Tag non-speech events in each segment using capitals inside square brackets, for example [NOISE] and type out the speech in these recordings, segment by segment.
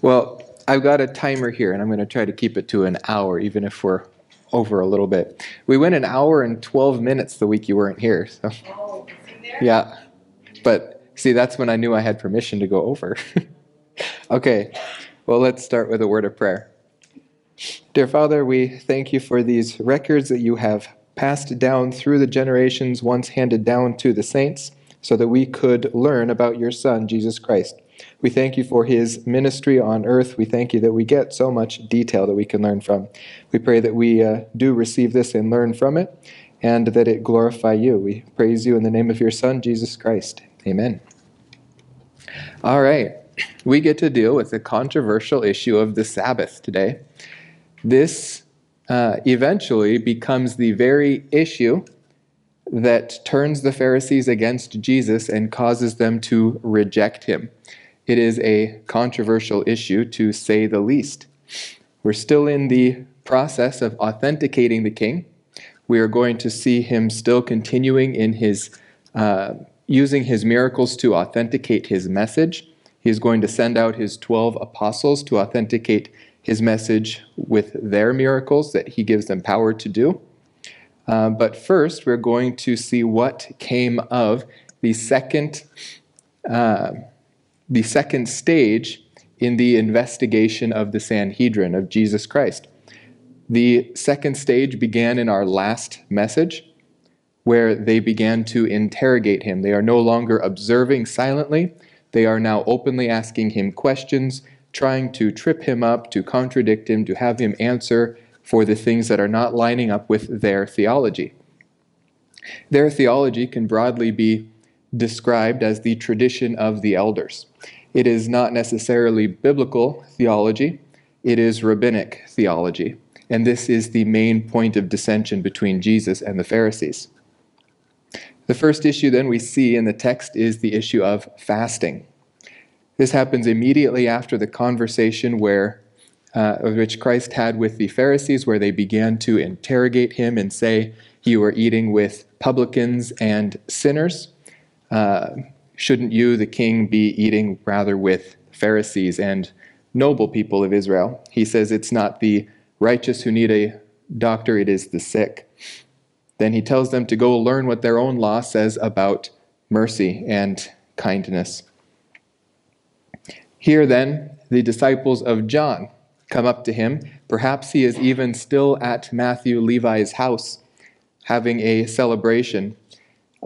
Well, I've got a timer here, and I'm going to try to keep it to an hour, even if we're over a little bit. We went an hour and 12 minutes the week you weren't here. So, Oh, yeah. But see, that's when I knew I had permission to go over. [LAUGHS] okay, well, let's start with a word of prayer. Dear Father, we thank you for these records that you have passed down through the generations, once handed down to the saints, so that we could learn about your Son, Jesus Christ. We thank you for his ministry on earth. We thank you that we get so much detail that we can learn from. We pray that we uh, do receive this and learn from it, and that it glorify you. We praise you in the name of your Son, Jesus Christ. Amen. All right, we get to deal with the controversial issue of the Sabbath today. This uh, eventually becomes the very issue that turns the Pharisees against Jesus and causes them to reject him. It is a controversial issue, to say the least. We're still in the process of authenticating the king. We are going to see him still continuing in his uh, using his miracles to authenticate his message. He is going to send out his 12 apostles to authenticate his message with their miracles that he gives them power to do. Uh, but first, we're going to see what came of the second, uh, the second stage in the investigation of the Sanhedrin of Jesus Christ. The second stage began in our last message, where they began to interrogate him. They are no longer observing silently, they are now openly asking him questions, trying to trip him up, to contradict him, to have him answer for the things that are not lining up with their theology. Their theology can broadly be described as the tradition of the elders. It is not necessarily biblical theology, it is rabbinic theology. And this is the main point of dissension between Jesus and the Pharisees. The first issue then we see in the text is the issue of fasting. This happens immediately after the conversation where uh, which Christ had with the Pharisees, where they began to interrogate him and say, You are eating with publicans and sinners. Uh, shouldn't you, the king, be eating rather with Pharisees and noble people of Israel? He says, It's not the righteous who need a doctor, it is the sick. Then he tells them to go learn what their own law says about mercy and kindness. Here, then, the disciples of John come up to him. Perhaps he is even still at Matthew Levi's house having a celebration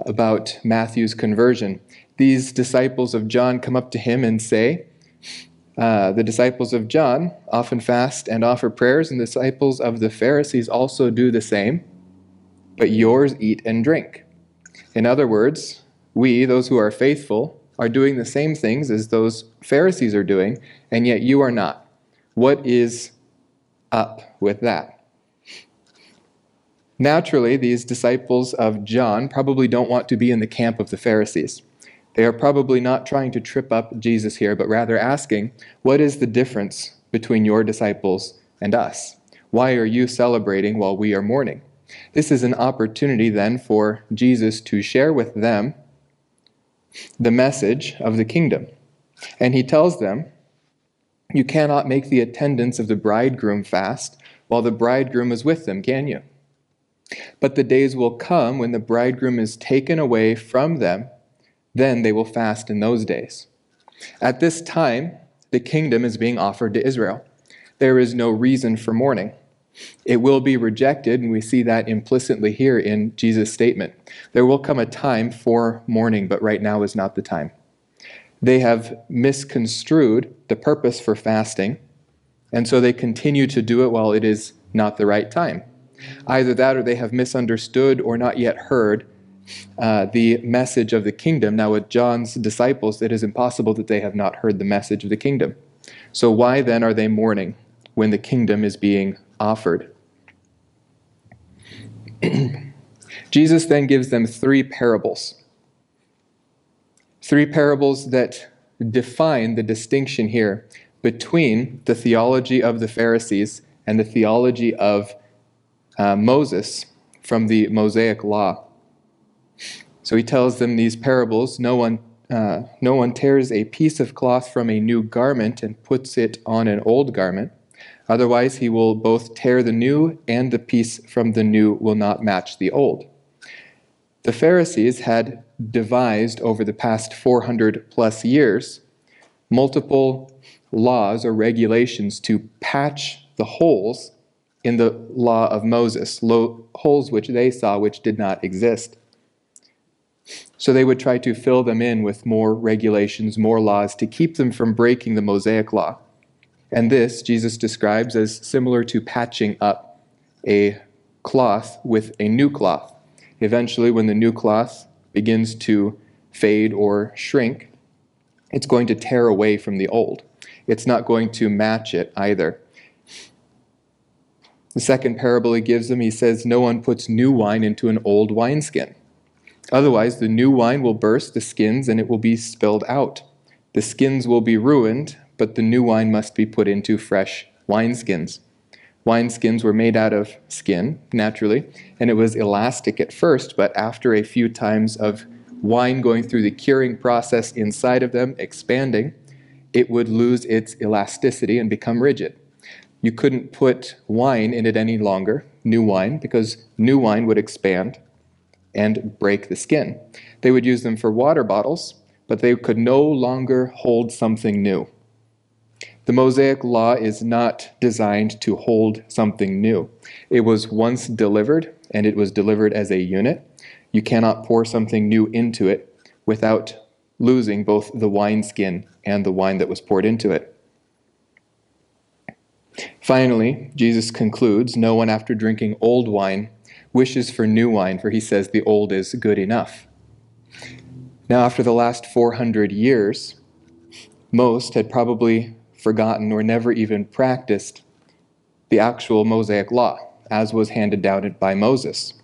about Matthew's conversion. These disciples of John come up to him and say, uh, The disciples of John often fast and offer prayers, and the disciples of the Pharisees also do the same, but yours eat and drink. In other words, we, those who are faithful, are doing the same things as those Pharisees are doing, and yet you are not. What is up with that? Naturally, these disciples of John probably don't want to be in the camp of the Pharisees. They are probably not trying to trip up Jesus here, but rather asking, What is the difference between your disciples and us? Why are you celebrating while we are mourning? This is an opportunity then for Jesus to share with them the message of the kingdom. And he tells them, You cannot make the attendants of the bridegroom fast while the bridegroom is with them, can you? But the days will come when the bridegroom is taken away from them, then they will fast in those days. At this time, the kingdom is being offered to Israel. There is no reason for mourning. It will be rejected, and we see that implicitly here in Jesus' statement. There will come a time for mourning, but right now is not the time. They have misconstrued the purpose for fasting, and so they continue to do it while it is not the right time. Either that or they have misunderstood or not yet heard uh, the message of the kingdom. Now, with John's disciples, it is impossible that they have not heard the message of the kingdom. So, why then are they mourning when the kingdom is being offered? [CLEARS THROAT] Jesus then gives them three parables. Three parables that define the distinction here between the theology of the Pharisees and the theology of uh, Moses from the Mosaic law. So he tells them these parables. No one uh, no one tears a piece of cloth from a new garment and puts it on an old garment. Otherwise, he will both tear the new, and the piece from the new will not match the old. The Pharisees had devised over the past 400 plus years multiple laws or regulations to patch the holes in the law of Moses, holes which they saw which did not exist. So they would try to fill them in with more regulations, more laws to keep them from breaking the Mosaic law. And this Jesus describes as similar to patching up a cloth with a new cloth. Eventually, when the new cloth begins to fade or shrink, it's going to tear away from the old. It's not going to match it either. The second parable he gives them, he says, No one puts new wine into an old wineskin. Otherwise, the new wine will burst the skins and it will be spilled out. The skins will be ruined, but the new wine must be put into fresh wineskins. Wineskins were made out of skin, naturally, and it was elastic at first, but after a few times of wine going through the curing process inside of them, expanding, it would lose its elasticity and become rigid. You couldn't put wine in it any longer, new wine, because new wine would expand and break the skin. They would use them for water bottles, but they could no longer hold something new. The Mosaic Law is not designed to hold something new. It was once delivered, and it was delivered as a unit. You cannot pour something new into it without losing both the wineskin and the wine that was poured into it. Finally, Jesus concludes No one, after drinking old wine, wishes for new wine, for he says the old is good enough. Now, after the last 400 years, most had probably forgotten or never even practiced the actual Mosaic law, as was handed down by Moses,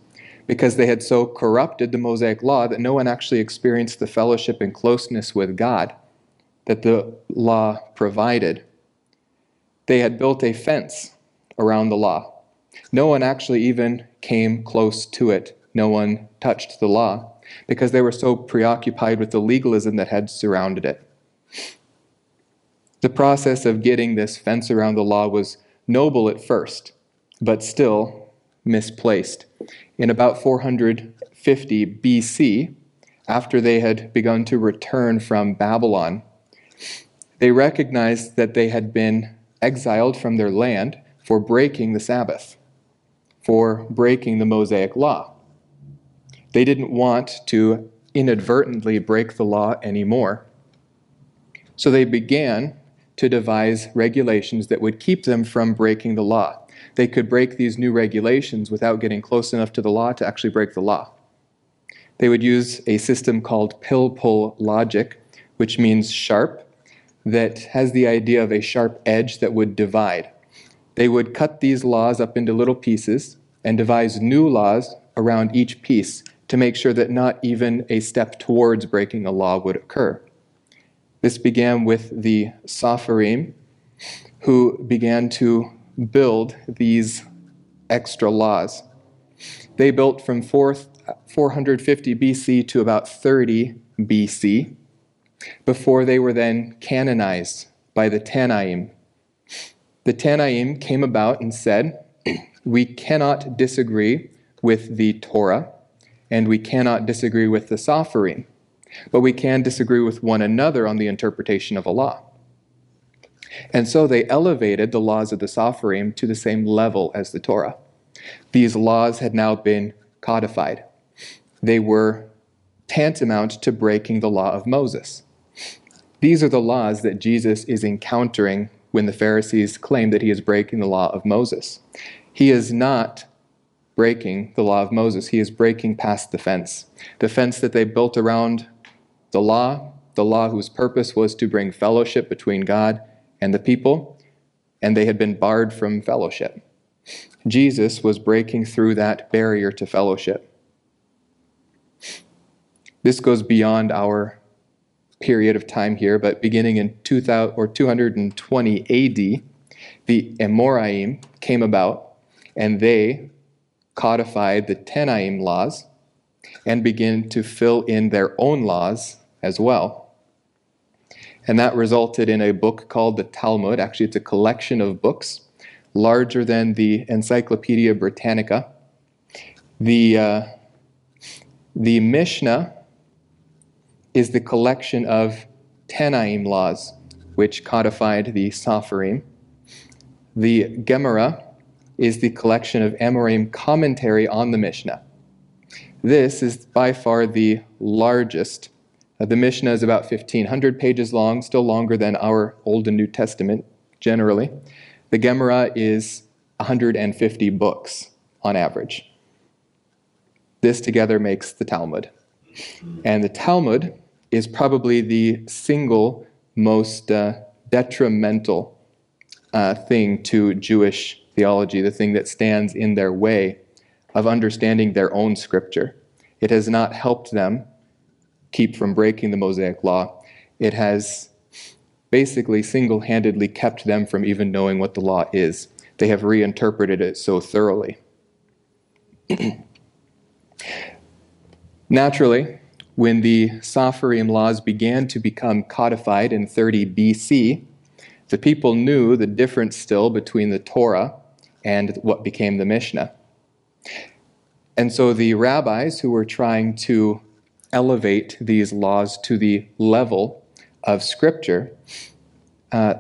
because they had so corrupted the Mosaic law that no one actually experienced the fellowship and closeness with God that the law provided. They had built a fence around the law. No one actually even came close to it. No one touched the law because they were so preoccupied with the legalism that had surrounded it. The process of getting this fence around the law was noble at first, but still misplaced. In about 450 BC, after they had begun to return from Babylon, they recognized that they had been exiled from their land for breaking the Sabbath for breaking the Mosaic law. They didn't want to inadvertently break the law anymore. So they began to devise regulations that would keep them from breaking the law. They could break these new regulations without getting close enough to the law to actually break the law. They would use a system called pilpul logic, which means sharp, that has the idea of a sharp edge that would divide. They would cut these laws up into little pieces and devise new laws around each piece to make sure that not even a step towards breaking a law would occur. This began with the Sopherim, who began to build these extra laws. They built from 450 BC to about 30 BC before they were then canonized by the Tanaim, the Tanaim came about and said, We cannot disagree with the Torah, and we cannot disagree with the Sopherim, but we can disagree with one another on the interpretation of a law. And so they elevated the laws of the Sopherim to the same level as the Torah. These laws had now been codified. They were tantamount to breaking the law of Moses. These are the laws that Jesus is encountering when the Pharisees claim that he is breaking the law of Moses. He is not breaking the law of Moses, he is breaking past the fence. The fence that they built around the law, the law whose purpose was to bring fellowship between God and the people, and they had been barred from fellowship. Jesus was breaking through that barrier to fellowship. This goes beyond our period of time here, but beginning in 2000 or 220 AD, the Amoraim came about and they codified the Tanaim laws and began to fill in their own laws as well. And that resulted in a book called the Talmud. Actually, it's a collection of books larger than the Encyclopedia Britannica. The, uh, the Mishnah is the collection of Tanaim laws, which codified the Sopherim. The Gemara is the collection of Amoraim commentary on the Mishnah. This is by far the largest. Uh, the Mishnah is about 1,500 pages long, still longer than our Old and New Testament generally. The Gemara is 150 books on average. This together makes the Talmud. And the Talmud is probably the single most uh, detrimental uh, thing to Jewish theology, the thing that stands in their way of understanding their own scripture. It has not helped them keep from breaking the Mosaic law. It has basically single handedly kept them from even knowing what the law is. They have reinterpreted it so thoroughly. [CLEARS THROAT] Naturally, when the Sopherim laws began to become codified in 30 BC, the people knew the difference still between the Torah and what became the Mishnah. And so the rabbis who were trying to elevate these laws to the level of Scripture, uh,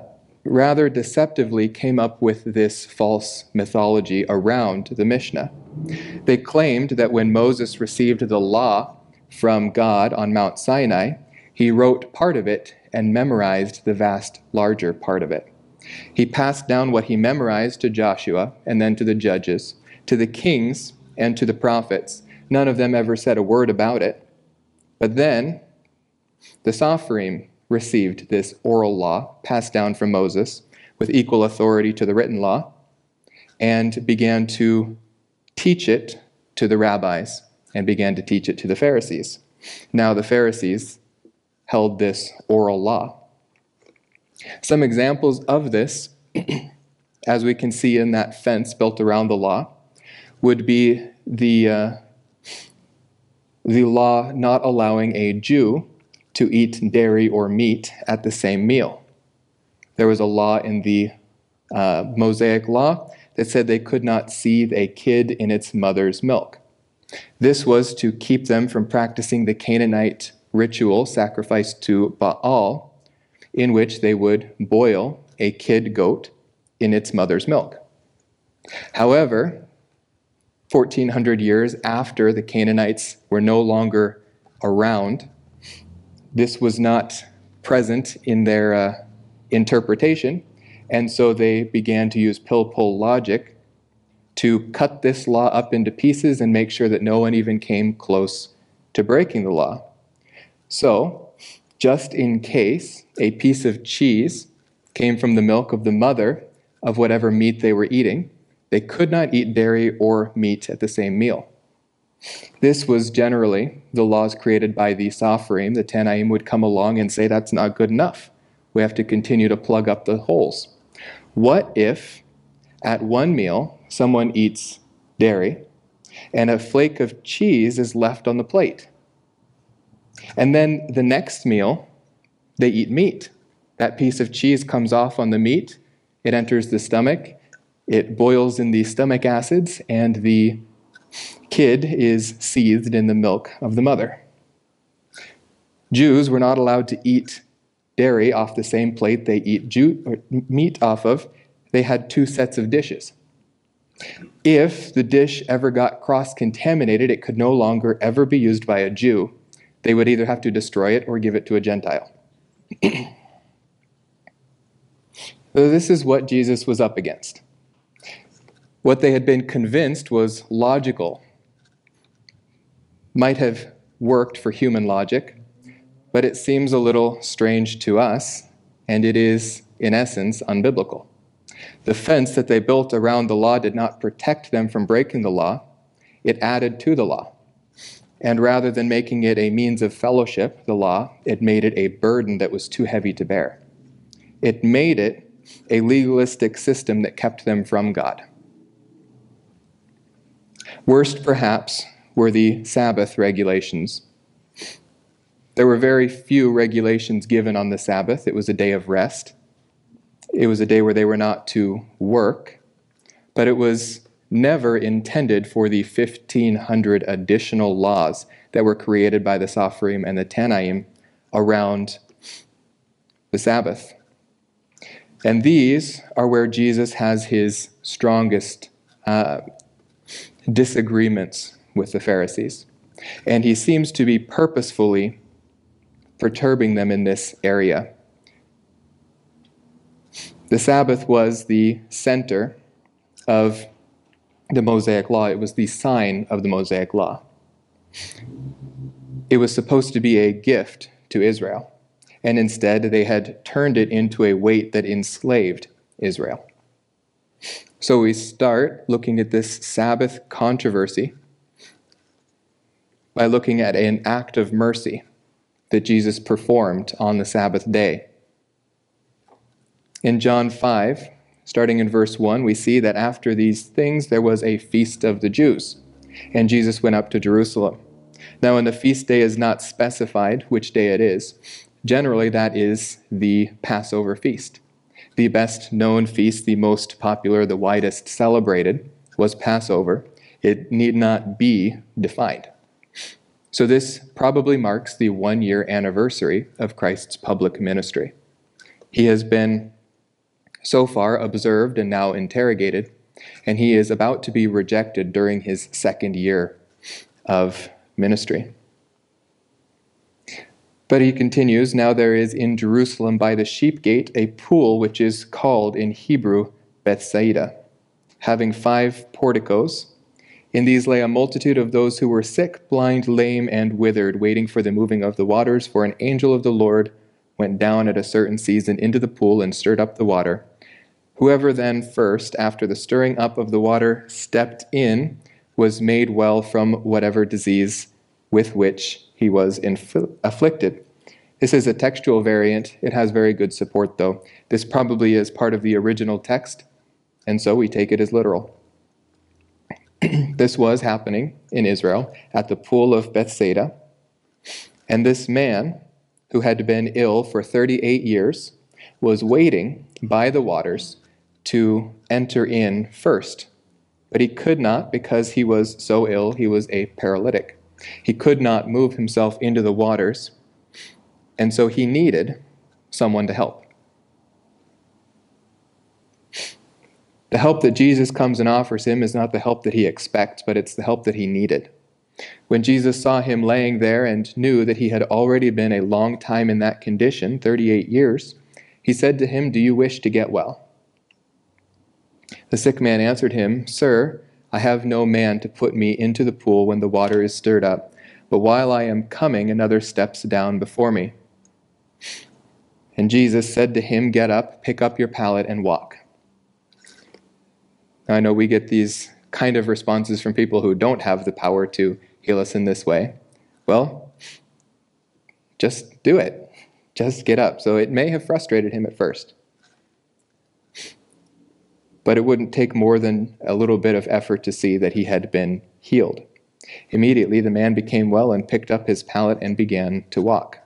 rather deceptively came up with this false mythology around the Mishnah. They claimed that when Moses received the law from God on Mount Sinai, he wrote part of it and memorized the vast larger part of it. He passed down what he memorized to Joshua and then to the judges, to the kings, and to the prophets. None of them ever said a word about it. But then the Sopherim received this oral law passed down from Moses with equal authority to the written law and began to teach it to the rabbis and began to teach it to the Pharisees. Now, the Pharisees held this oral law. Some examples of this, [CLEARS THROAT] as we can see in that fence built around the law, would be the, uh, the law not allowing a Jew to eat dairy or meat at the same meal. There was a law in the uh, Mosaic law that said they could not seethe a kid in its mother's milk. This was to keep them from practicing the Canaanite ritual sacrifice to Baal, in which they would boil a kid goat in its mother's milk. However, 1400 years after the Canaanites were no longer around, this was not present in their uh, interpretation, and so they began to use pilpul logic to cut this law up into pieces and make sure that no one even came close to breaking the law. So, just in case a piece of cheese came from the milk of the mother of whatever meat they were eating, they could not eat dairy or meat at the same meal. This was generally the laws created by the Sopherim. The Tanaim would come along and say that's not good enough. We have to continue to plug up the holes. What if at one meal someone eats dairy and a flake of cheese is left on the plate? And then the next meal, they eat meat. That piece of cheese comes off on the meat, it enters the stomach, it boils in the stomach acids, and the kid is seethed in the milk of the mother. Jews were not allowed to eat dairy off the same plate they eat meat off of. They had two sets of dishes. If the dish ever got cross contaminated, it could no longer ever be used by a Jew. They would either have to destroy it or give it to a Gentile. [CLEARS THROAT] so, this is what Jesus was up against. What they had been convinced was logical might have worked for human logic, but it seems a little strange to us, and it is, in essence, unbiblical. The fence that they built around the law did not protect them from breaking the law, it added to the law. And rather than making it a means of fellowship, the law, it made it a burden that was too heavy to bear. It made it a legalistic system that kept them from God. Worst, perhaps, were the Sabbath regulations. There were very few regulations given on the Sabbath. It was a day of rest. It was a day where they were not to work, but it was never intended for the 1,500 additional laws that were created by the Sopherim and the Tanaim around the Sabbath. And these are where Jesus has his strongest uh, disagreements with the Pharisees. And he seems to be purposefully perturbing them in this area. The Sabbath was the center of the Mosaic Law, it was the sign of the Mosaic Law. It was supposed to be a gift to Israel, and instead they had turned it into a weight that enslaved Israel. So we start looking at this Sabbath controversy by looking at an act of mercy that Jesus performed on the Sabbath day. In John 5, starting in verse 1, we see that after these things there was a feast of the Jews, and Jesus went up to Jerusalem. Now, when the feast day is not specified which day it is, generally that is the Passover feast. The best known feast, the most popular, the widest celebrated, was Passover. It need not be defined. So, this probably marks the one year anniversary of Christ's public ministry. He has been so far observed and now interrogated, and he is about to be rejected during his second year of ministry. But he continues Now there is in Jerusalem by the sheep gate a pool which is called in Hebrew Bethsaida, having five porticos in these lay a multitude of those who were sick, blind, lame, and withered, waiting for the moving of the waters. For an angel of the Lord went down at a certain season into the pool and stirred up the water. Whoever then first, after the stirring up of the water, stepped in, was made well from whatever disease with which he was afflicted. This is a textual variant. It has very good support, though. This probably is part of the original text, and so we take it as literal. [CLEARS THROAT] this was happening in Israel at the pool of Bethsaida. And this man, who had been ill for 38 years, was waiting by the waters to enter in first. But he could not because he was so ill, he was a paralytic. He could not move himself into the waters, and so he needed someone to help. The help that Jesus comes and offers him is not the help that he expects, but it's the help that he needed. When Jesus saw him laying there and knew that he had already been a long time in that condition, 38 years, he said to him, Do you wish to get well? The sick man answered him, Sir, I have no man to put me into the pool when the water is stirred up, but while I am coming, another steps down before me. And Jesus said to him, Get up, pick up your pallet, and walk. Now, I know we get these kind of responses from people who don't have the power to heal us in this way. Well, just do it. Just get up. So it may have frustrated him at first. But it wouldn't take more than a little bit of effort to see that he had been healed. Immediately, the man became well and picked up his pallet and began to walk.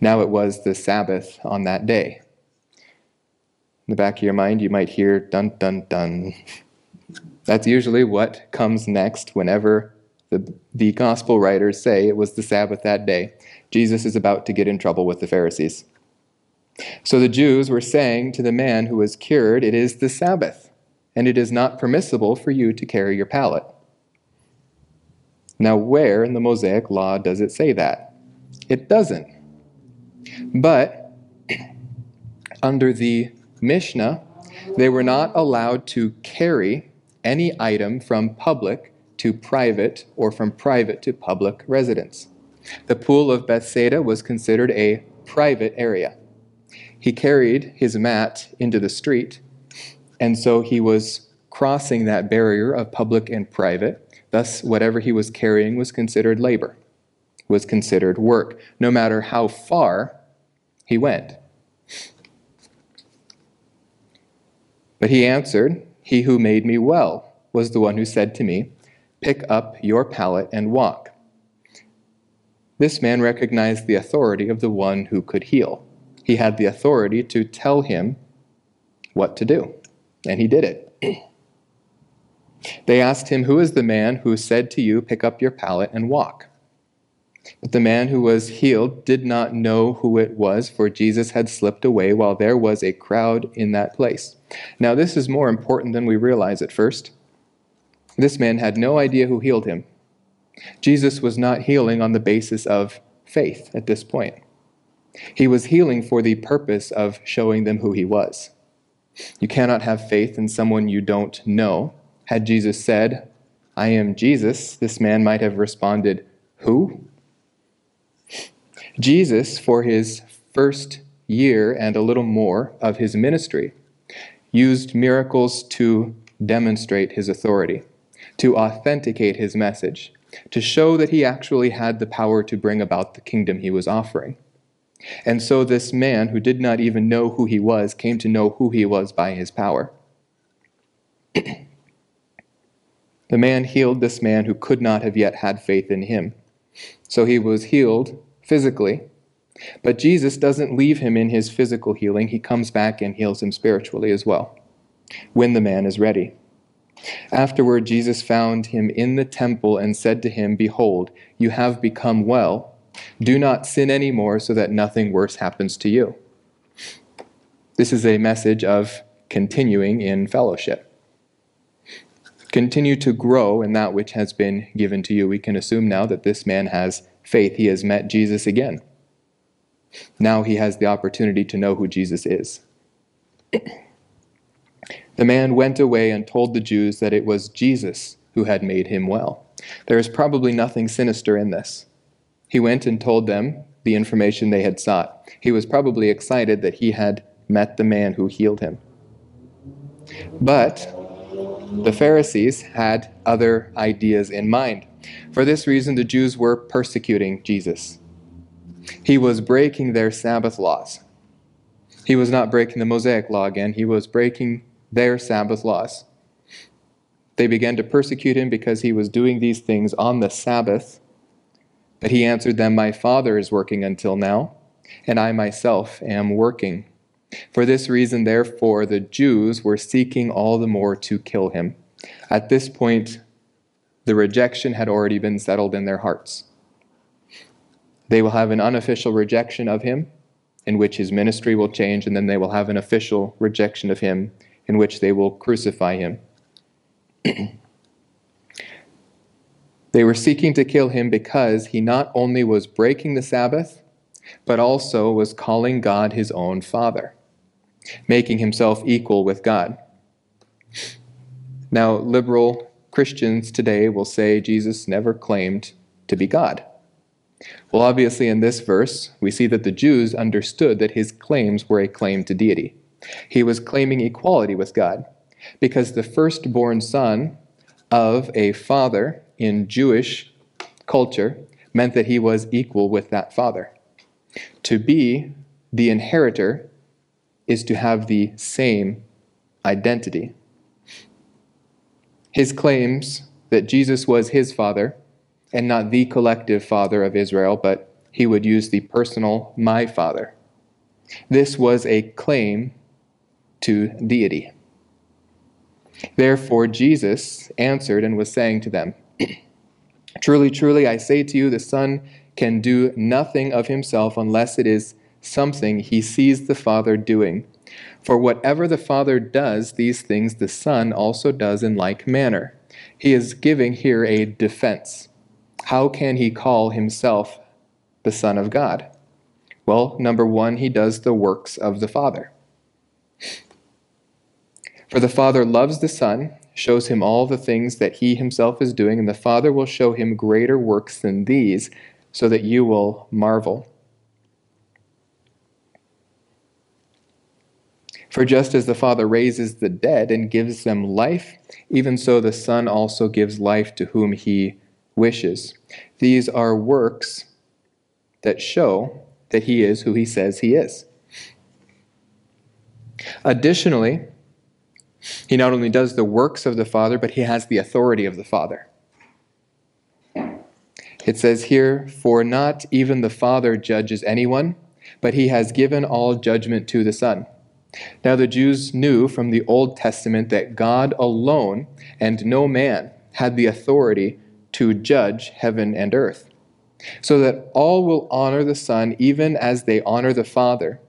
Now it was the Sabbath on that day in the back of your mind, you might hear dun dun dun. That's usually what comes next whenever the, the gospel writers say it was the Sabbath that day. Jesus is about to get in trouble with the Pharisees. So the Jews were saying to the man who was cured, It is the Sabbath, and it is not permissible for you to carry your pallet. Now, where in the Mosaic law does it say that? It doesn't. But [CLEARS THROAT] under the Mishnah, they were not allowed to carry any item from public to private or from private to public residence. The pool of Bethsaida was considered a private area. He carried his mat into the street, and so he was crossing that barrier of public and private. Thus, whatever he was carrying was considered labor, was considered work, no matter how far he went. But he answered, He who made me well was the one who said to me, Pick up your pallet and walk. this man recognized the authority of the one who could heal. He had the authority to tell him what to do, and he did it. They asked him, Who is the man who said to you, Pick up your pallet and walk? But the man who was healed did not know who it was, for Jesus had slipped away while there was a crowd in that place. Now, this is more important than we realize at first. This man had no idea who healed him. Jesus was not healing on the basis of faith at this point. He was healing for the purpose of showing them who he was. You cannot have faith in someone you don't know. Had Jesus said, I am Jesus, this man might have responded, Who? Jesus, for his first year and a little more of his ministry, used miracles to demonstrate his authority, to authenticate his message, to show that he actually had the power to bring about the kingdom he was offering. And so this man, who did not even know who he was, came to know who he was by his power. [CLEARS THROAT] the man healed this man who could not have yet had faith in him. So he was healed physically, but Jesus doesn't leave him in his physical healing. He comes back and heals him spiritually as well, when the man is ready. Afterward, Jesus found him in the temple and said to him, Behold, you have become well. Do not sin anymore so that nothing worse happens to you. This is a message of continuing in fellowship. Continue to grow in that which has been given to you. We can assume now that this man has faith. He has met Jesus again. Now he has the opportunity to know who Jesus is. The man went away and told the Jews that it was Jesus who had made him well. There is probably nothing sinister in this. He went and told them the information they had sought. He was probably excited that he had met the man who healed him. But the Pharisees had other ideas in mind. For this reason, the Jews were persecuting Jesus. He was breaking their Sabbath laws. He was not breaking the Mosaic law again, he was breaking their Sabbath laws. They began to persecute him because he was doing these things on the Sabbath. But he answered them, My Father is working until now, and I myself am working. For this reason, therefore, the Jews were seeking all the more to kill him. At this point, the rejection had already been settled in their hearts. They will have an unofficial rejection of him, in which his ministry will change, and then they will have an official rejection of him, in which they will crucify him. [CLEARS THROAT] they were seeking to kill him because he not only was breaking the Sabbath, but also was calling God his own Father, making himself equal with God. Now, liberal Christians today will say Jesus never claimed to be God. Well, obviously, in this verse, we see that the Jews understood that his claims were a claim to deity. He was claiming equality with God because the firstborn son of a father in Jewish culture meant that he was equal with that father. To be the inheritor is to have the same identity. His claims that Jesus was his father and not the collective father of Israel, but he would use the personal my father. This was a claim to deity. Therefore, Jesus answered and was saying to them, Truly, truly, I say to you, the Son can do nothing of himself unless it is something he sees the Father doing. For whatever the Father does, these things the Son also does in like manner. He is giving here a defense. How can he call himself the Son of God? Well, number one, he does the works of the Father. For the Father loves the Son, shows him all the things that he himself is doing, and the Father will show him greater works than these, so that you will marvel. For just as the Father raises the dead and gives them life, even so the Son also gives life to whom he wishes. These are works that show that he is who he says he is. Additionally, he not only does the works of the Father, but he has the authority of the Father. It says here, For not even the Father judges anyone, but he has given all judgment to the Son. Now the Jews knew from the Old Testament that God alone and no man had the authority to judge heaven and earth, so that all will honor the Son even as they honor the Father.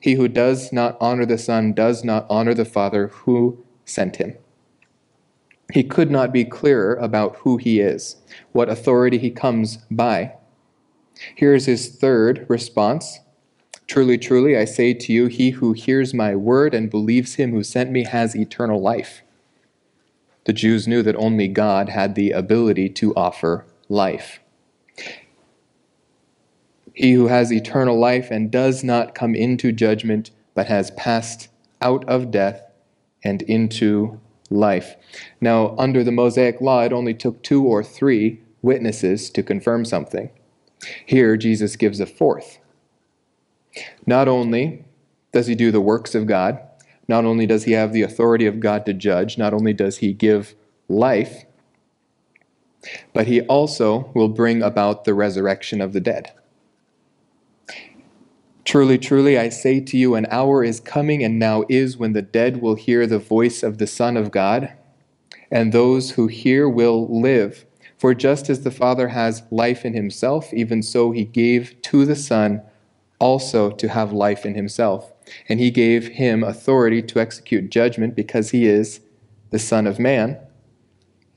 He who does not honor the Son does not honor the Father who sent him. He could not be clearer about who he is, what authority he comes by. Here is his third response Truly, truly, I say to you, he who hears my word and believes him who sent me has eternal life. The Jews knew that only God had the ability to offer life. He who has eternal life and does not come into judgment, but has passed out of death and into life. Now, under the Mosaic law, it only took two or three witnesses to confirm something. Here, Jesus gives a fourth. Not only does he do the works of God, not only does he have the authority of God to judge, not only does he give life, but he also will bring about the resurrection of the dead. Truly, truly, I say to you, an hour is coming and now is when the dead will hear the voice of the Son of God, and those who hear will live. For just as the Father has life in himself, even so he gave to the Son also to have life in himself. And he gave him authority to execute judgment because he is the Son of Man.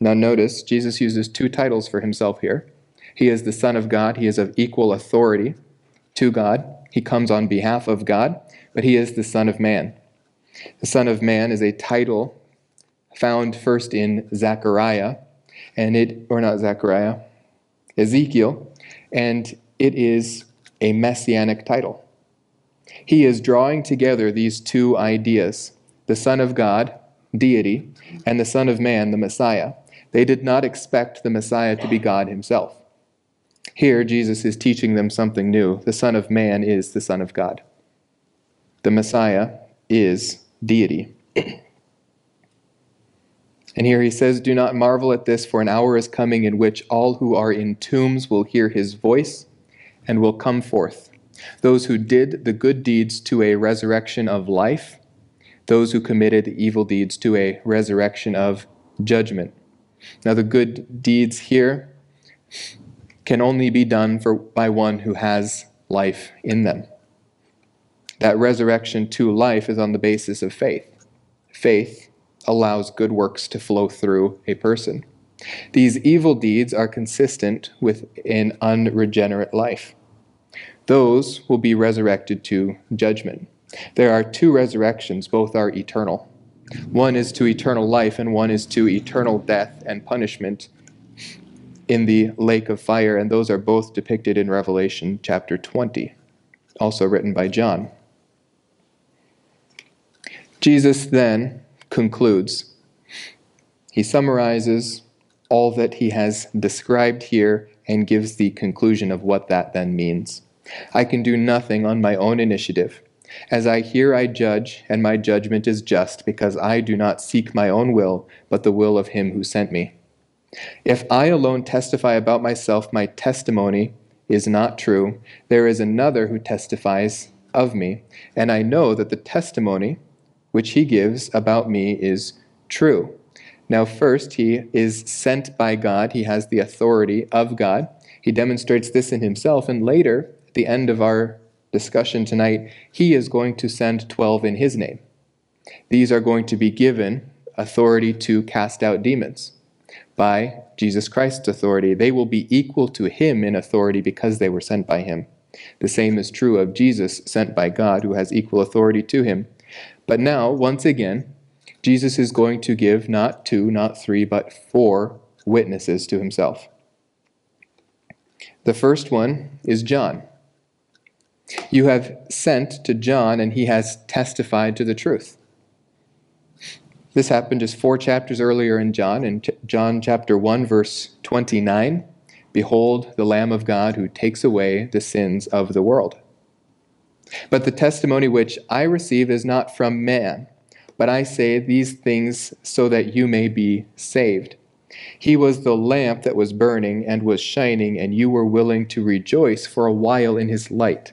Now, notice, Jesus uses two titles for himself here. He is the Son of God, he is of equal authority to God. He comes on behalf of God, but he is the Son of Man. The Son of Man is a title found first in Zechariah, and it, or not Zechariah, Ezekiel, and it is a messianic title. He is drawing together these two ideas the Son of God, deity, and the Son of Man, the Messiah. They did not expect the Messiah to be God himself. Here, Jesus is teaching them something new. The Son of Man is the Son of God. The Messiah is deity. [CLEARS THROAT] and here he says, Do not marvel at this, for an hour is coming in which all who are in tombs will hear his voice and will come forth. Those who did the good deeds to a resurrection of life, those who committed evil deeds to a resurrection of judgment. Now, the good deeds here can only be done for, by one who has life in them. That resurrection to life is on the basis of faith. Faith allows good works to flow through a person. These evil deeds are consistent with an unregenerate life. Those will be resurrected to judgment. There are two resurrections, both are eternal. One is to eternal life, and one is to eternal death and punishment in the lake of fire, and those are both depicted in Revelation chapter 20, also written by John. Jesus then concludes. He summarizes all that he has described here and gives the conclusion of what that then means. I can do nothing on my own initiative. As I hear, I judge, and my judgment is just, because I do not seek my own will, but the will of him who sent me. If I alone testify about myself, my testimony is not true. There is another who testifies of me, and I know that the testimony which he gives about me is true. Now, first, he is sent by God, he has the authority of God. He demonstrates this in himself, and later, at the end of our discussion tonight, he is going to send 12 in his name. These are going to be given authority to cast out demons by Jesus Christ's authority. They will be equal to him in authority because they were sent by him. The same is true of Jesus, sent by God, who has equal authority to him. But now, once again, Jesus is going to give not two, not three, but four witnesses to himself. The first one is John. You have sent to John, and he has testified to the truth. This happened just four chapters earlier in John, in John chapter 1, verse 29. Behold, the Lamb of God who takes away the sins of the world. But the testimony which I receive is not from man, but I say these things so that you may be saved. He was the lamp that was burning and was shining, and you were willing to rejoice for a while in his light.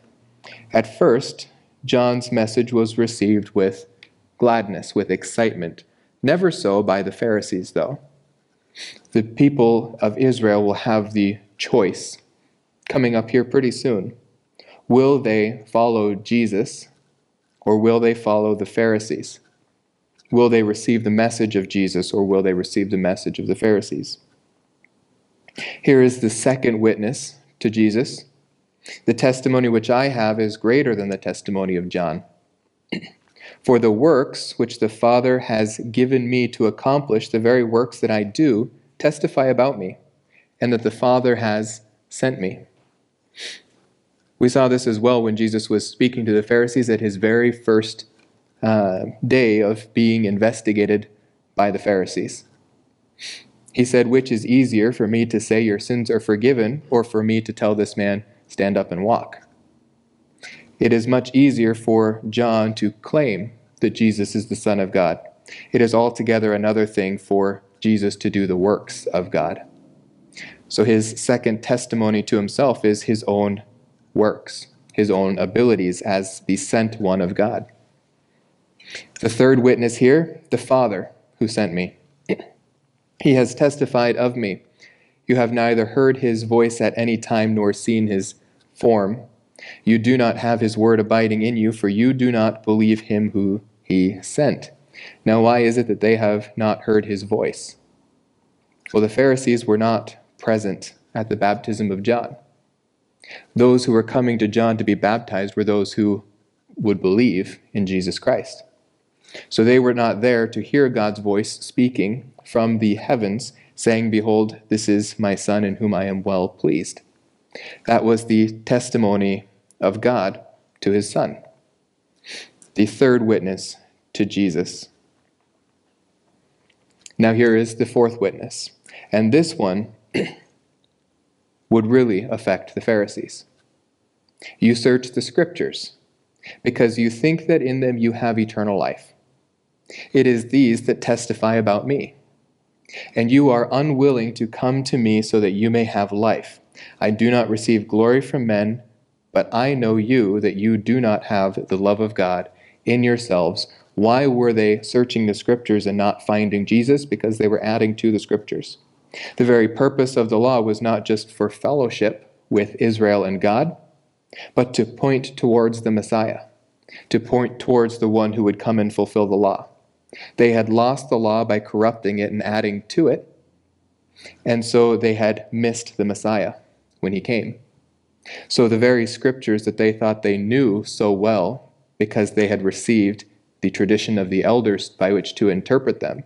At first, John's message was received with gladness, with excitement. Never so by the Pharisees, though. The people of Israel will have the choice coming up here pretty soon. Will they follow Jesus or will they follow the Pharisees? Will they receive the message of Jesus or will they receive the message of the Pharisees? Here is the second witness to Jesus. The testimony which I have is greater than the testimony of John. For the works which the Father has given me to accomplish, the very works that I do, testify about me, and that the Father has sent me. We saw this as well when Jesus was speaking to the Pharisees at his very first uh, day of being investigated by the Pharisees. He said, Which is easier for me to say your sins are forgiven, or for me to tell this man, stand up and walk? It is much easier for John to claim that Jesus is the Son of God. It is altogether another thing for Jesus to do the works of God. So his second testimony to himself is his own works, his own abilities as the sent one of God. The third witness here, the Father who sent me. [CLEARS THROAT] He has testified of me. You have neither heard his voice at any time nor seen his form. You do not have his word abiding in you, for you do not believe him who he sent. Now, why is it that they have not heard his voice? Well, the Pharisees were not present at the baptism of John. Those who were coming to John to be baptized were those who would believe in Jesus Christ. So they were not there to hear God's voice speaking from the heavens, saying, Behold, this is my Son in whom I am well pleased. That was the testimony of God to his Son. The third witness to Jesus. Now, here is the fourth witness. And this one [CLEARS THROAT] would really affect the Pharisees. You search the scriptures because you think that in them you have eternal life. It is these that testify about me. And you are unwilling to come to me so that you may have life. I do not receive glory from men, but I know you that you do not have the love of God in yourselves. Why were they searching the scriptures and not finding Jesus? Because they were adding to the scriptures. The very purpose of the law was not just for fellowship with Israel and God, but to point towards the Messiah, to point towards the one who would come and fulfill the law. They had lost the law by corrupting it and adding to it, and so they had missed the Messiah when he came. So the very scriptures that they thought they knew so well, because they had received the tradition of the elders by which to interpret them,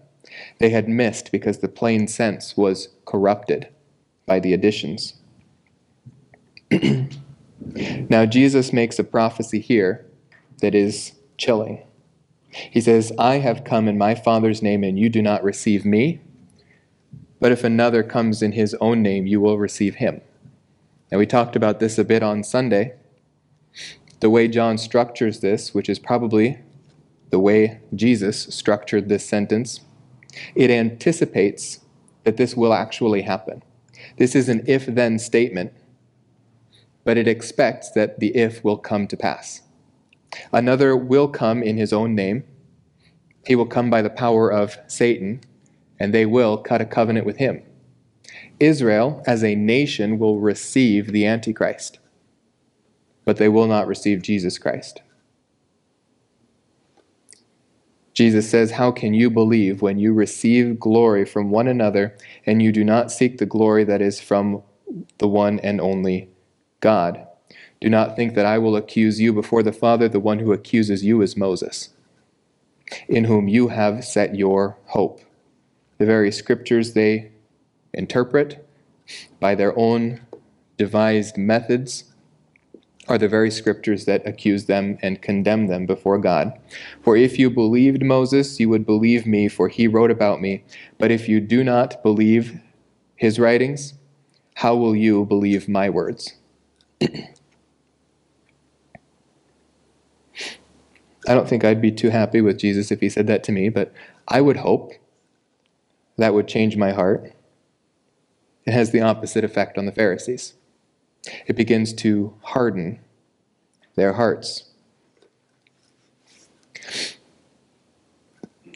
they had missed because the plain sense was corrupted by the additions. [CLEARS THROAT] now, Jesus makes a prophecy here that is chilling. He says, I have come in my Father's name, and you do not receive me. But if another comes in his own name, you will receive him. And we talked about this a bit on Sunday. The way John structures this, which is probably the way Jesus structured this sentence, it anticipates that this will actually happen. This is an if then statement, but it expects that the if will come to pass. Another will come in his own name. He will come by the power of Satan, and they will cut a covenant with him. Israel, as a nation, will receive the Antichrist, but they will not receive Jesus Christ. Jesus says, How can you believe when you receive glory from one another and you do not seek the glory that is from the one and only God? Do not think that I will accuse you before the Father. The one who accuses you is Moses, in whom you have set your hope. The very scriptures they interpret by their own devised methods are the very scriptures that accuse them and condemn them before God. For if you believed Moses, you would believe me, for he wrote about me. But if you do not believe his writings, how will you believe my words? [CLEARS THROAT] I don't think I'd be too happy with Jesus if he said that to me, but I would hope that would change my heart it has the opposite effect on the Pharisees. It begins to harden their hearts.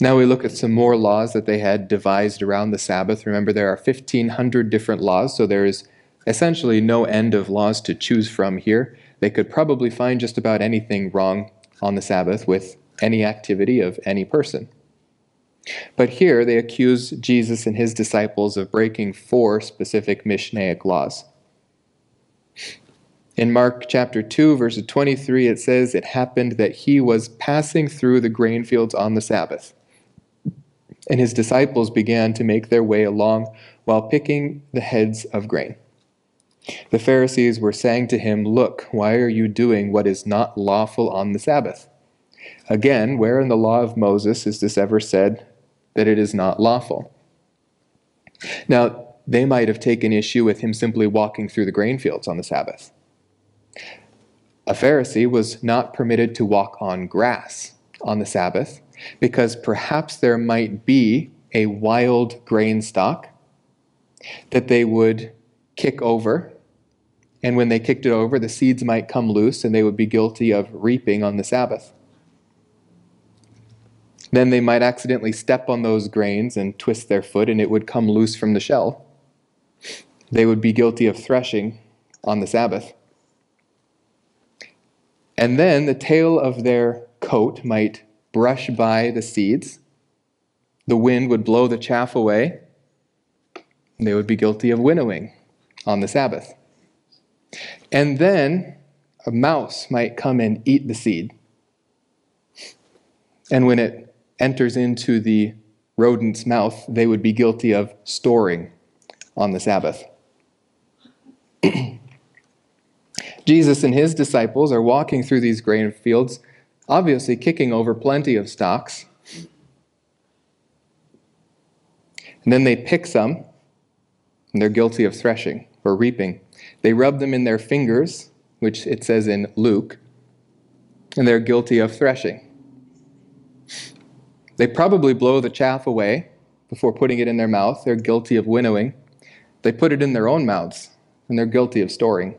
Now we look at some more laws that they had devised around the Sabbath. Remember, there are 1,500 different laws, so there is essentially no end of laws to choose from here. They could probably find just about anything wrong on the Sabbath with any activity of any person. But here they accuse Jesus and his disciples of breaking four specific Mishnaic laws. In Mark chapter 2, verse 23, it says, It happened that he was passing through the grain fields on the Sabbath. And his disciples began to make their way along while picking the heads of grain. The Pharisees were saying to him, Look, why are you doing what is not lawful on the Sabbath? Again, where in the law of Moses is this ever said that it is not lawful? Now, they might have taken issue with him simply walking through the grain fields on the Sabbath. A Pharisee was not permitted to walk on grass on the Sabbath because perhaps there might be a wild grain stalk that they would kick over and when they kicked it over, the seeds might come loose and they would be guilty of reaping on the Sabbath. Then they might accidentally step on those grains and twist their foot and it would come loose from the shell. They would be guilty of threshing on the Sabbath. And then the tail of their coat might brush by the seeds. The wind would blow the chaff away. They would be guilty of winnowing on the Sabbath. And then a mouse might come and eat the seed. And when it enters into the rodent's mouth, they would be guilty of storing on the Sabbath. [CLEARS THROAT] Jesus and his disciples are walking through these grain fields, obviously kicking over plenty of stalks. And then they pick some, and they're guilty of threshing or reaping. They rub them in their fingers, which it says in Luke, and they're guilty of threshing. They probably blow the chaff away before putting it in their mouth. They're guilty of winnowing. They put it in their own mouths, and they're guilty of storing.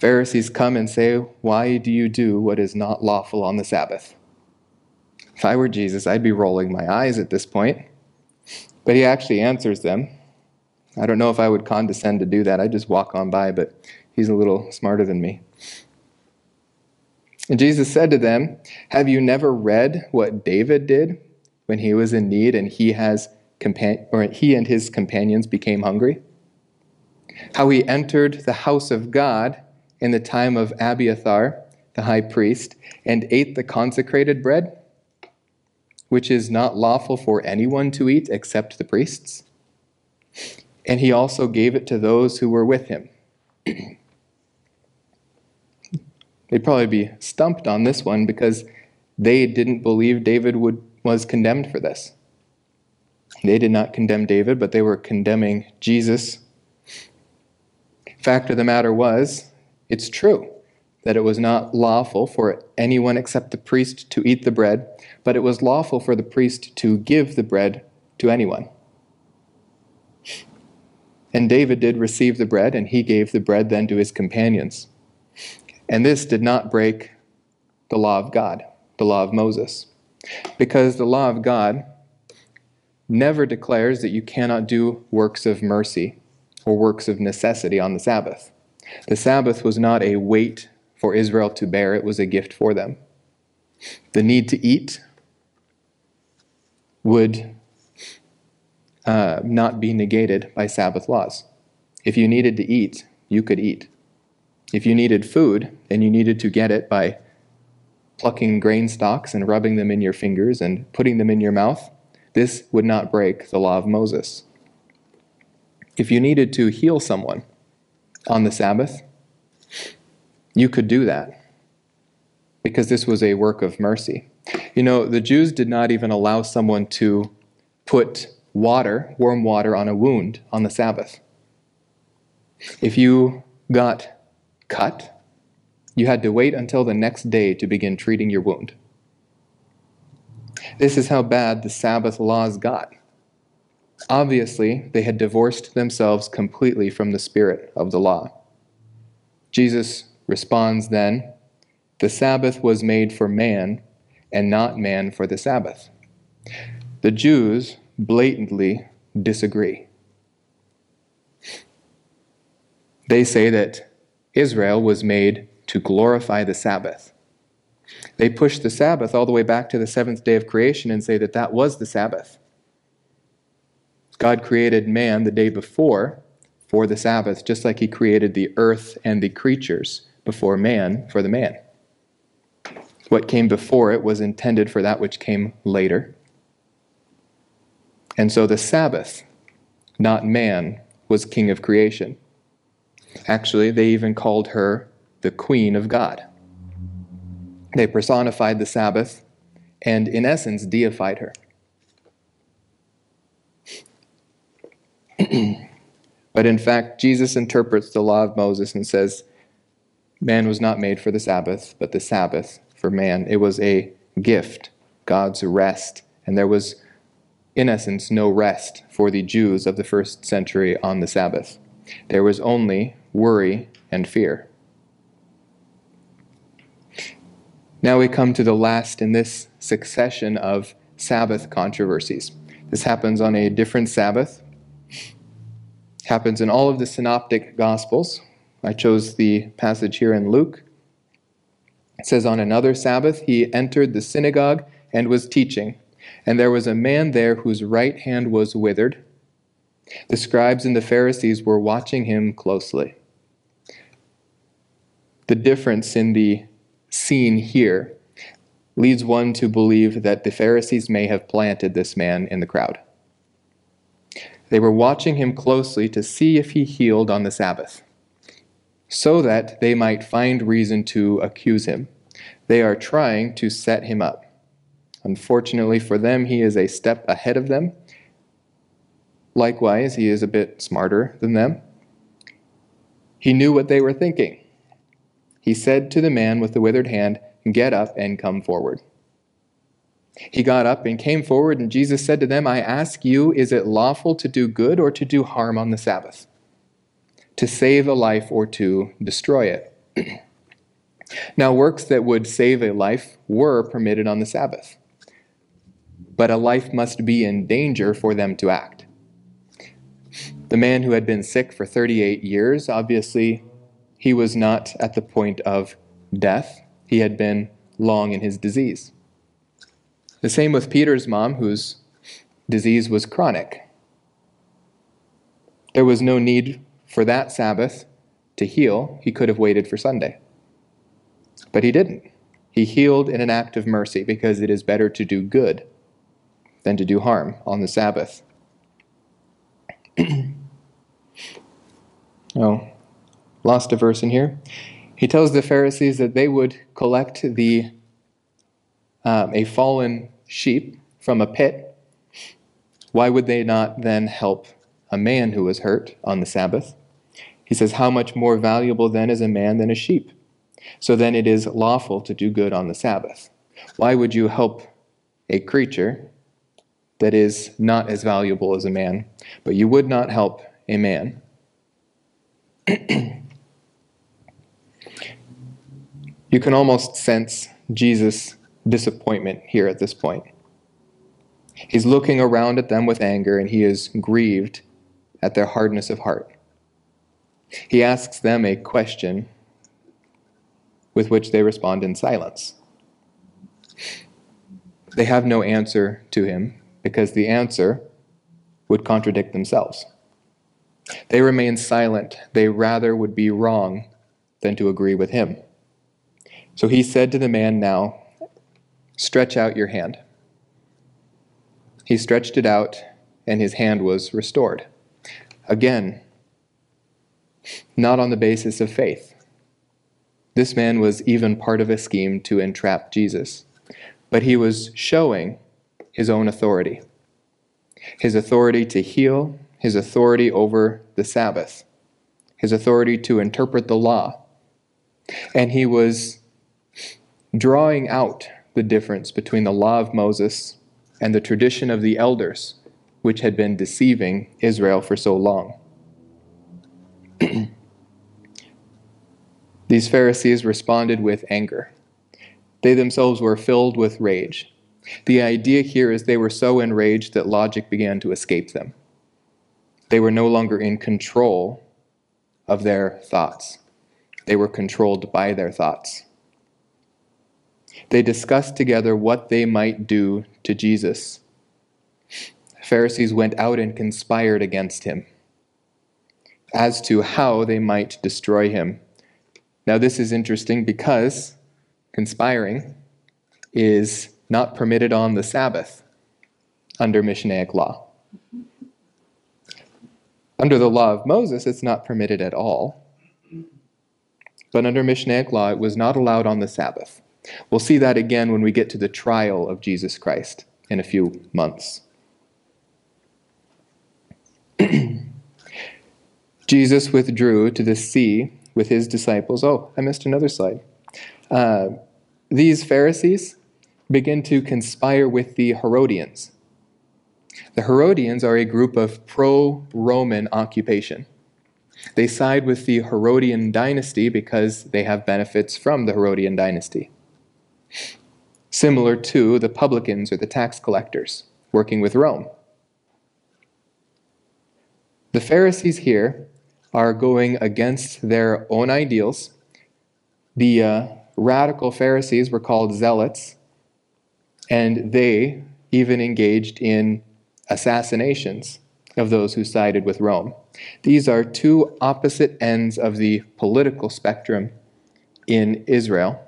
Pharisees come and say, Why do you do what is not lawful on the Sabbath? If I were Jesus, I'd be rolling my eyes at this point. But he actually answers them I don't know if I would condescend to do that. I just walk on by, but he's a little smarter than me. And Jesus said to them, Have you never read what David did when he was in need and he has compan- or he and his companions became hungry? How he entered the house of God in the time of Abiathar, the high priest, and ate the consecrated bread, which is not lawful for anyone to eat except the priests and he also gave it to those who were with him. [CLEARS THROAT] They'd probably be stumped on this one because they didn't believe David would, was condemned for this. They did not condemn David, but they were condemning Jesus. Fact of the matter was, it's true that it was not lawful for anyone except the priest to eat the bread, but it was lawful for the priest to give the bread to anyone. And David did receive the bread, and he gave the bread then to his companions. And this did not break the law of God, the law of Moses, because the law of God never declares that you cannot do works of mercy or works of necessity on the Sabbath. The Sabbath was not a weight for Israel to bear, it was a gift for them. The need to eat would uh, not be negated by Sabbath laws. If you needed to eat, you could eat. If you needed food, and you needed to get it by plucking grain stalks and rubbing them in your fingers and putting them in your mouth, this would not break the law of Moses. If you needed to heal someone on the Sabbath, you could do that because this was a work of mercy. You know, the Jews did not even allow someone to put water, warm water, on a wound on the Sabbath. If you got cut, you had to wait until the next day to begin treating your wound. This is how bad the Sabbath laws got. Obviously, they had divorced themselves completely from the spirit of the law. Jesus responds then The Sabbath was made for man, and not man for the Sabbath. The Jews blatantly disagree. They say that Israel was made to glorify the Sabbath. They push the Sabbath all the way back to the seventh day of creation and say that that was the Sabbath. God created man the day before for the Sabbath, just like he created the earth and the creatures before man for the man. What came before it was intended for that which came later. And so the Sabbath, not man, was king of creation. Actually, they even called her the Queen of God. They personified the Sabbath and, in essence, deified her. [CLEARS THROAT] but in fact, Jesus interprets the law of Moses and says, Man was not made for the Sabbath, but the Sabbath for man. It was a gift, God's rest. And there was, in essence, no rest for the Jews of the first century on the Sabbath. There was only worry and fear. Now we come to the last in this succession of Sabbath controversies. This happens on a different Sabbath. Happens in all of the synoptic gospels. I chose the passage here in Luke. It says, On another Sabbath, he entered the synagogue and was teaching. And there was a man there whose right hand was withered. The scribes and the Pharisees were watching him closely. The difference in the scene here leads one to believe that the Pharisees may have planted this man in the crowd. They were watching him closely to see if he healed on the Sabbath, so that they might find reason to accuse him. They are trying to set him up. Unfortunately for them, he is a step ahead of them. Likewise, he is a bit smarter than them. He knew what they were thinking he said to the man with the withered hand, Get up and come forward. He got up and came forward, and Jesus said to them, I ask you, is it lawful to do good or to do harm on the Sabbath? To save a life or to destroy it? [CLEARS THROAT] now, works that would save a life were permitted on the Sabbath, but a life must be in danger for them to act. The man who had been sick for 38 years obviously he was not at the point of death. He had been long in his disease. The same with Peter's mom, whose disease was chronic. There was no need for that Sabbath to heal. He could have waited for Sunday. But he didn't. He healed in an act of mercy because it is better to do good than to do harm on the Sabbath. [CLEARS THROAT] oh, lost a verse in here. He tells the Pharisees that they would collect the um, a fallen sheep from a pit. Why would they not then help a man who was hurt on the Sabbath? He says, How much more valuable then is a man than a sheep? So then it is lawful to do good on the Sabbath. Why would you help a creature that is not as valuable as a man, but you would not help a man? [CLEARS THROAT] You can almost sense Jesus' disappointment here at this point. He's looking around at them with anger and he is grieved at their hardness of heart. He asks them a question with which they respond in silence. They have no answer to him because the answer would contradict themselves. They remain silent. They rather would be wrong than to agree with him. So he said to the man, Now, stretch out your hand. He stretched it out, and his hand was restored. Again, not on the basis of faith. This man was even part of a scheme to entrap Jesus, but he was showing his own authority his authority to heal, his authority over the Sabbath, his authority to interpret the law. And he was drawing out the difference between the law of Moses and the tradition of the elders which had been deceiving Israel for so long. [CLEARS THROAT] These Pharisees responded with anger. They themselves were filled with rage. The idea here is they were so enraged that logic began to escape them. They were no longer in control of their thoughts, they were controlled by their thoughts. They discussed together what they might do to Jesus. Pharisees went out and conspired against him as to how they might destroy him. Now, this is interesting because conspiring is not permitted on the Sabbath under Mishnaic law. Under the law of Moses, it's not permitted at all. But under Mishnaic law, it was not allowed on the Sabbath. We'll see that again when we get to the trial of Jesus Christ in a few months. [CLEARS THROAT] Jesus withdrew to the sea with his disciples. Oh, I missed another slide. Uh, these Pharisees begin to conspire with the Herodians. The Herodians are a group of pro Roman occupation. They side with the Herodian dynasty because they have benefits from the Herodian dynasty. Similar to the publicans or the tax collectors working with Rome. The Pharisees here are going against their own ideals. The uh, radical Pharisees were called zealots, and they even engaged in assassinations of those who sided with Rome. These are two opposite ends of the political spectrum in Israel,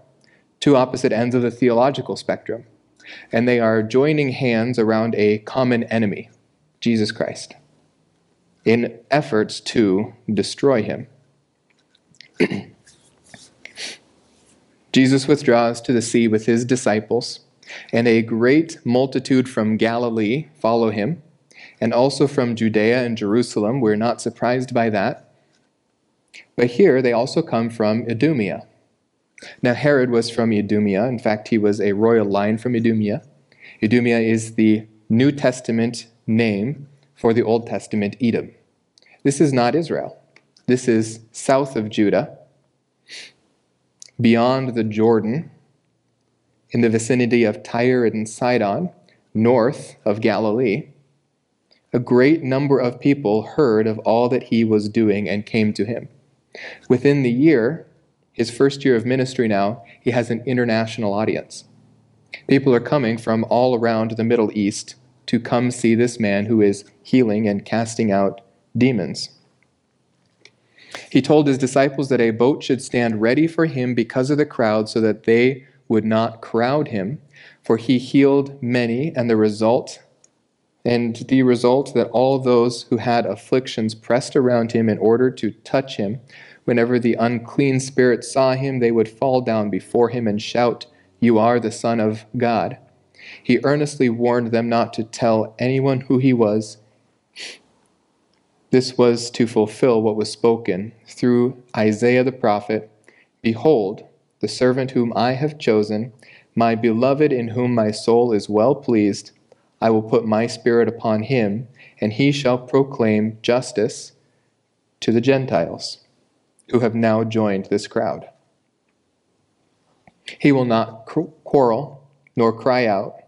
two opposite ends of the theological spectrum, and they are joining hands around a common enemy, Jesus Christ in efforts to destroy him. [CLEARS THROAT] Jesus withdraws to the sea with his disciples, and a great multitude from Galilee follow him, and also from Judea and Jerusalem. We're not surprised by that. But here they also come from Idumea. Now, Herod was from Idumea. In fact, he was a royal line from Idumea. Idumea is the New Testament name for the Old Testament Edom. This is not Israel. This is south of Judah, beyond the Jordan, in the vicinity of Tyre and Sidon, north of Galilee. A great number of people heard of all that he was doing and came to him. Within the year, his first year of ministry now, he has an international audience. People are coming from all around the Middle East to come see this man who is healing and casting out demons. He told his disciples that a boat should stand ready for him because of the crowd so that they would not crowd him, for he healed many, and the result and the result that all those who had afflictions pressed around him in order to touch him. Whenever the unclean spirits saw him, they would fall down before him and shout, You are the Son of God. He earnestly warned them not to tell anyone who he was. This was to fulfill what was spoken through Isaiah the prophet Behold, the servant whom I have chosen, my beloved in whom my soul is well pleased. I will put my spirit upon him, and he shall proclaim justice to the Gentiles who have now joined this crowd. He will not quarrel nor cry out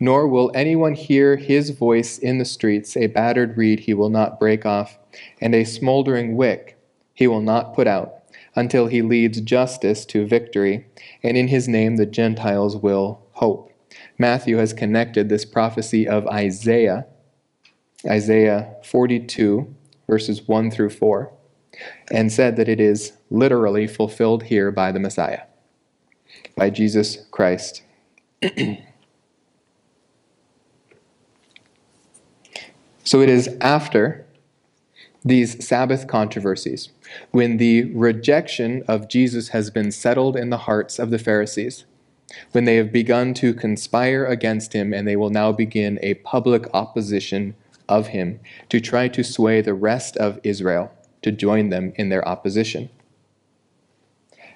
nor will anyone hear his voice in the streets. A battered reed he will not break off, and a smoldering wick he will not put out, until he leads justice to victory, and in his name the Gentiles will hope. Matthew has connected this prophecy of Isaiah, Isaiah 42, verses 1 through 4, and said that it is literally fulfilled here by the Messiah, by Jesus Christ. [CLEARS THROAT] So it is after these Sabbath controversies, when the rejection of Jesus has been settled in the hearts of the Pharisees, when they have begun to conspire against him and they will now begin a public opposition of him to try to sway the rest of Israel to join them in their opposition.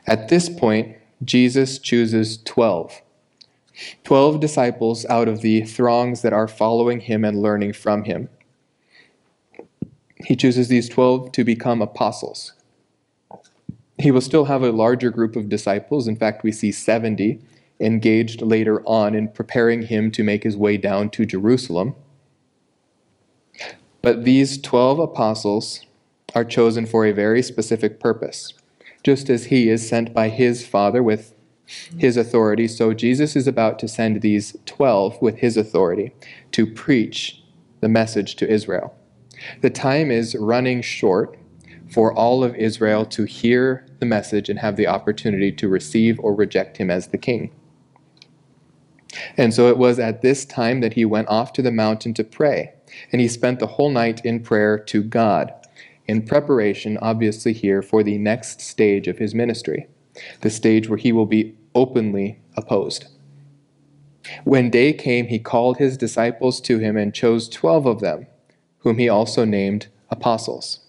At this point, Jesus chooses 12 12 disciples out of the throngs that are following him and learning from him. He chooses these 12 to become apostles. He will still have a larger group of disciples. In fact, we see 70 engaged later on in preparing him to make his way down to Jerusalem. But these 12 apostles are chosen for a very specific purpose. Just as he is sent by his Father with his authority, so Jesus is about to send these 12 with his authority to preach the message to Israel. The time is running short for all of Israel to hear the message and have the opportunity to receive or reject him as the king. And so it was at this time that he went off to the mountain to pray, and he spent the whole night in prayer to God, in preparation, obviously, here for the next stage of his ministry, the stage where he will be openly opposed. When day came, he called his disciples to him and chose twelve of them, whom he also named apostles.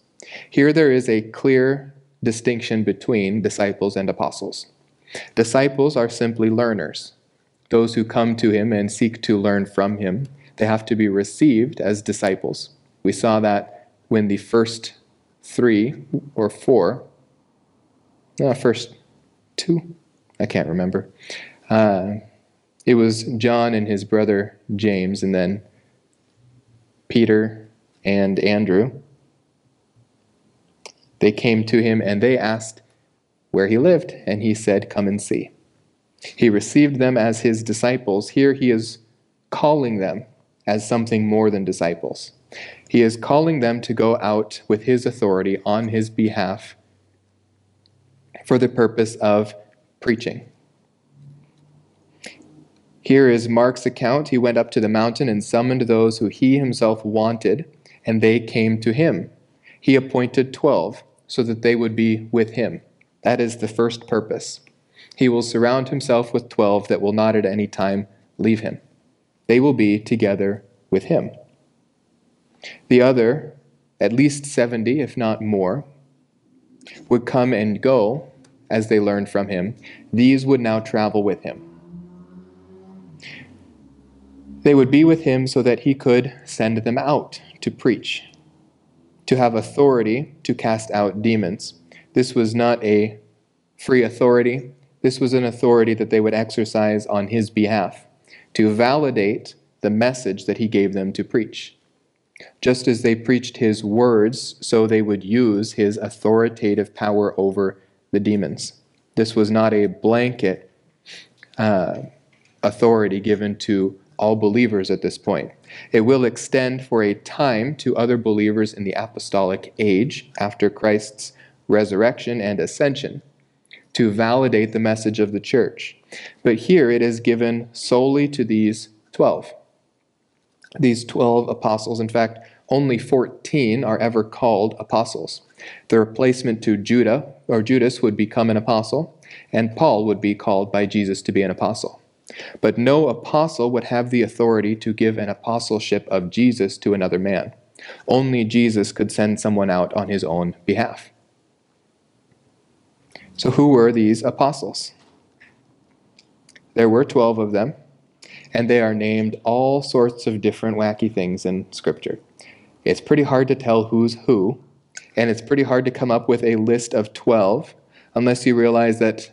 Here there is a clear distinction between disciples and apostles. Disciples are simply learners those who come to him and seek to learn from him. They have to be received as disciples. We saw that when the first three or four, no, first two, I can't remember. Uh, it was John and his brother James, and then Peter and Andrew. They came to him and they asked where he lived, and he said, Come and see. He received them as his disciples. Here he is calling them as something more than disciples. He is calling them to go out with his authority on his behalf for the purpose of preaching. Here is Mark's account. He went up to the mountain and summoned those who he himself wanted, and they came to him. He appointed twelve so that they would be with him. That is the first purpose. He will surround himself with twelve that will not at any time leave him. They will be together with him. The other, at least 70, if not more, would come and go as they learned from him. These would now travel with him. They would be with him so that he could send them out to preach, to have authority to cast out demons. This was not a free authority, this was an authority that they would exercise on his behalf to validate the message that he gave them to preach. Just as they preached his words, so they would use his authoritative power over the demons. This was not a blanket uh, authority given to all believers at this point. It will extend for a time to other believers in the apostolic age after Christ's resurrection and ascension to validate the message of the church. But here it is given solely to these 12. These 12 apostles, in fact, only 14 are ever called apostles. The replacement to Judah or Judas would become an apostle, and Paul would be called by Jesus to be an apostle. But no apostle would have the authority to give an apostleship of Jesus to another man. Only Jesus could send someone out on his own behalf. So, who were these apostles? There were 12 of them, and they are named all sorts of different wacky things in Scripture. It's pretty hard to tell who's who, and it's pretty hard to come up with a list of 12 unless you realize that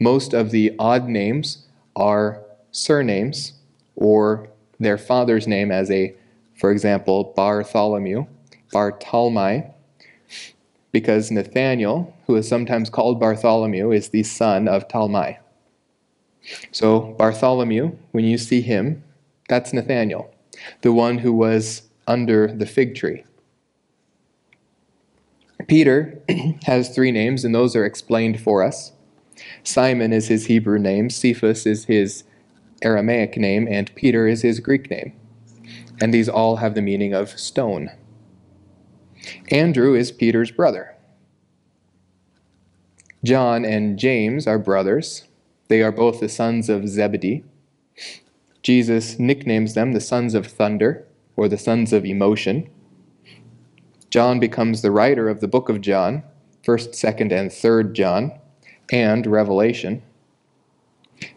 most of the odd names are surnames or their father's name as a, for example, Bartholomew, Bartalmai, because Nathaniel, who is sometimes called Bartholomew, is the son of Talmai. So, Bartholomew, when you see him, that's Nathaniel, the one who was under the fig tree. Peter [CLEARS THROAT] has three names, and those are explained for us. Simon is his Hebrew name, Cephas is his Aramaic name, and Peter is his Greek name. And these all have the meaning of stone. Andrew is Peter's brother. John and James are brothers. They are both the sons of Zebedee. Jesus nicknames them the sons of thunder or the sons of emotion. John becomes the writer of the book of John, 1st, 2nd, and 3rd John, and Revelation.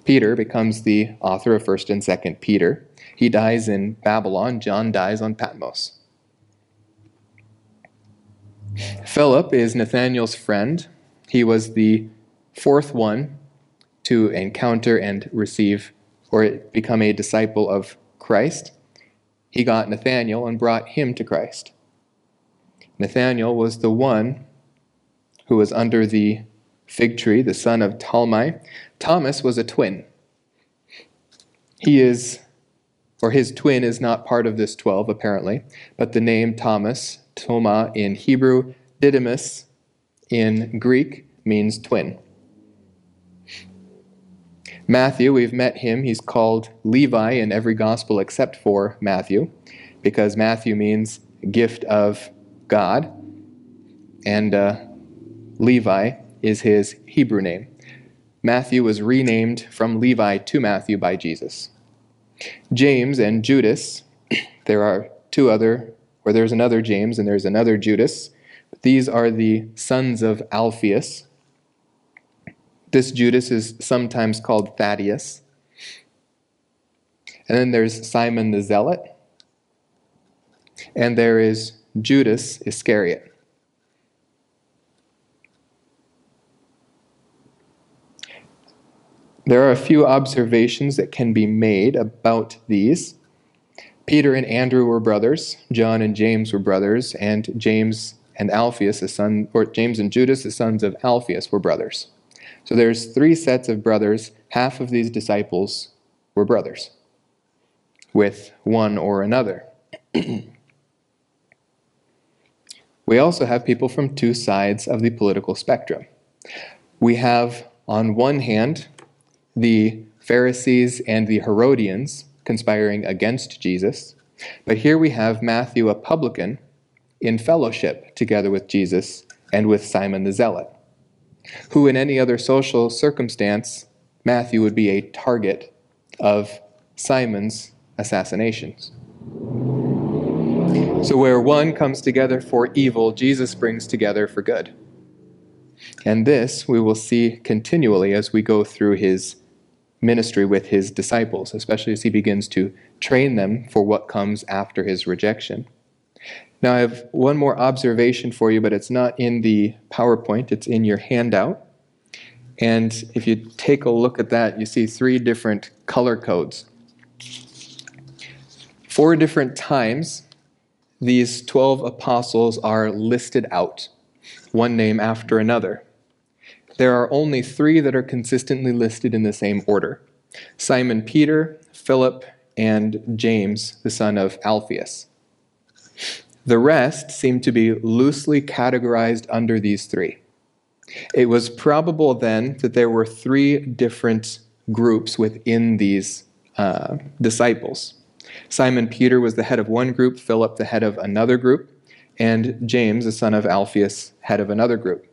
Peter becomes the author of 1st and 2nd Peter. He dies in Babylon. John dies on Patmos. Philip is Nathanael's friend. He was the fourth one to encounter and receive or become a disciple of Christ. He got Nathanael and brought him to Christ. Nathanael was the one who was under the fig tree, the son of Talmai. Thomas was a twin. He is, or his twin is not part of this 12, apparently, but the name Thomas, Toma in Hebrew, Didymus in Greek, means twin. Matthew, we've met him. He's called Levi in every gospel except for Matthew, because Matthew means gift of God, and uh, Levi is his Hebrew name. Matthew was renamed from Levi to Matthew by Jesus. James and Judas, [CLEARS THROAT] there are two other, or there's another James and there's another Judas. These are the sons of Alphaeus. This Judas is sometimes called Thaddeus. And then there's Simon the Zealot. And there is Judas Iscariot. There are a few observations that can be made about these. Peter and Andrew were brothers, John and James were brothers, and James and Alphaeus, the son, or James and Judas, the sons of Alphaeus, were brothers. So there's three sets of brothers. Half of these disciples were brothers with one or another. [CLEARS THROAT] we also have people from two sides of the political spectrum. We have, on one hand, the Pharisees and the Herodians conspiring against Jesus. But here we have Matthew, a publican, in fellowship together with Jesus and with Simon the Zealot, who, in any other social circumstance, Matthew would be a target of Simon's assassinations. So, where one comes together for evil, Jesus brings together for good. And this we will see continually as we go through his ministry with his disciples, especially as he begins to train them for what comes after his rejection. Now, I have one more observation for you, but it's not in the PowerPoint, it's in your handout. And if you take a look at that, you see three different color codes. Four different times, these 12 apostles are listed out, one name after another there are only three that are consistently listed in the same order Simon Peter, Philip, and James, the son of Alphaeus. The rest seem to be loosely categorized under these three. It was probable then that there were three different groups within these uh, disciples. Simon Peter was the head of one group, Philip the head of another group, and James, the son of Alphaeus, head of another group.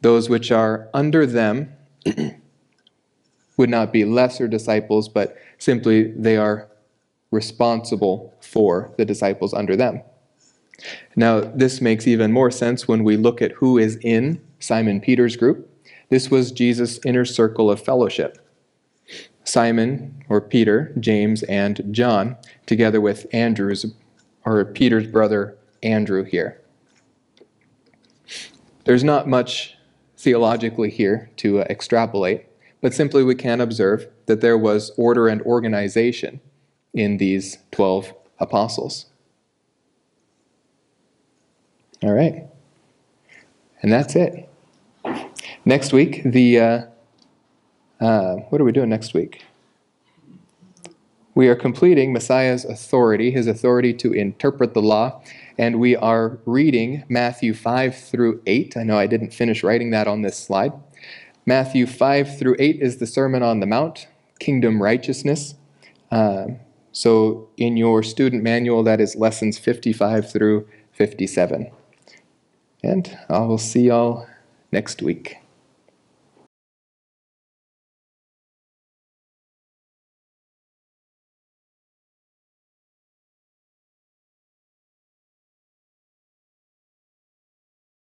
Those which are under them [CLEARS THROAT] would not be lesser disciples, but simply they are responsible for the disciples under them. Now, this makes even more sense when we look at who is in Simon Peter's group. This was Jesus' inner circle of fellowship. Simon, or Peter, James, and John, together with Andrew's, or Peter's brother Andrew here. There's not much theologically here to uh, extrapolate, but simply we can observe that there was order and organization in these 12 apostles. All right. And that's it. Next week, the. Uh, uh, what are we doing next week? We are completing Messiah's authority, his authority to interpret the law and we are reading Matthew 5 through 8. I know I didn't finish writing that on this slide. Matthew 5 through 8 is the Sermon on the Mount, Kingdom Righteousness. Uh, so in your student manual, that is lessons 55 through 57. And I will see y'all next week.